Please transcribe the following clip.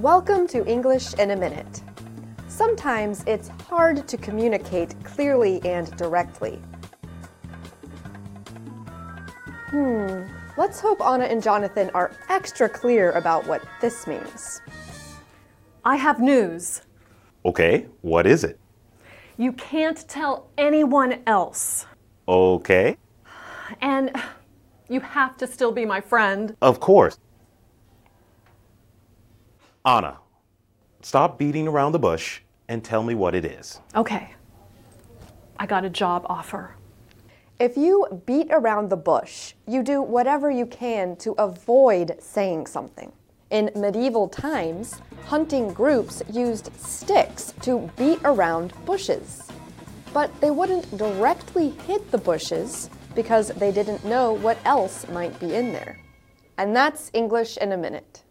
Welcome to English in a Minute. Sometimes it's hard to communicate clearly and directly. Hmm, let's hope Anna and Jonathan are extra clear about what this means. I have news. Okay, what is it? You can't tell anyone else. Okay, And you have to still be my friend. of course. Anna, stop beating around the bush and tell me what it is. Okay. I got a job offer. If you beat around the bush, you do whatever you can to avoid saying something. In medieval times, hunting groups used sticks to beat around bushes. But they wouldn't directly hit the bushes because they didn't know what else might be in there. And that's English in a minute.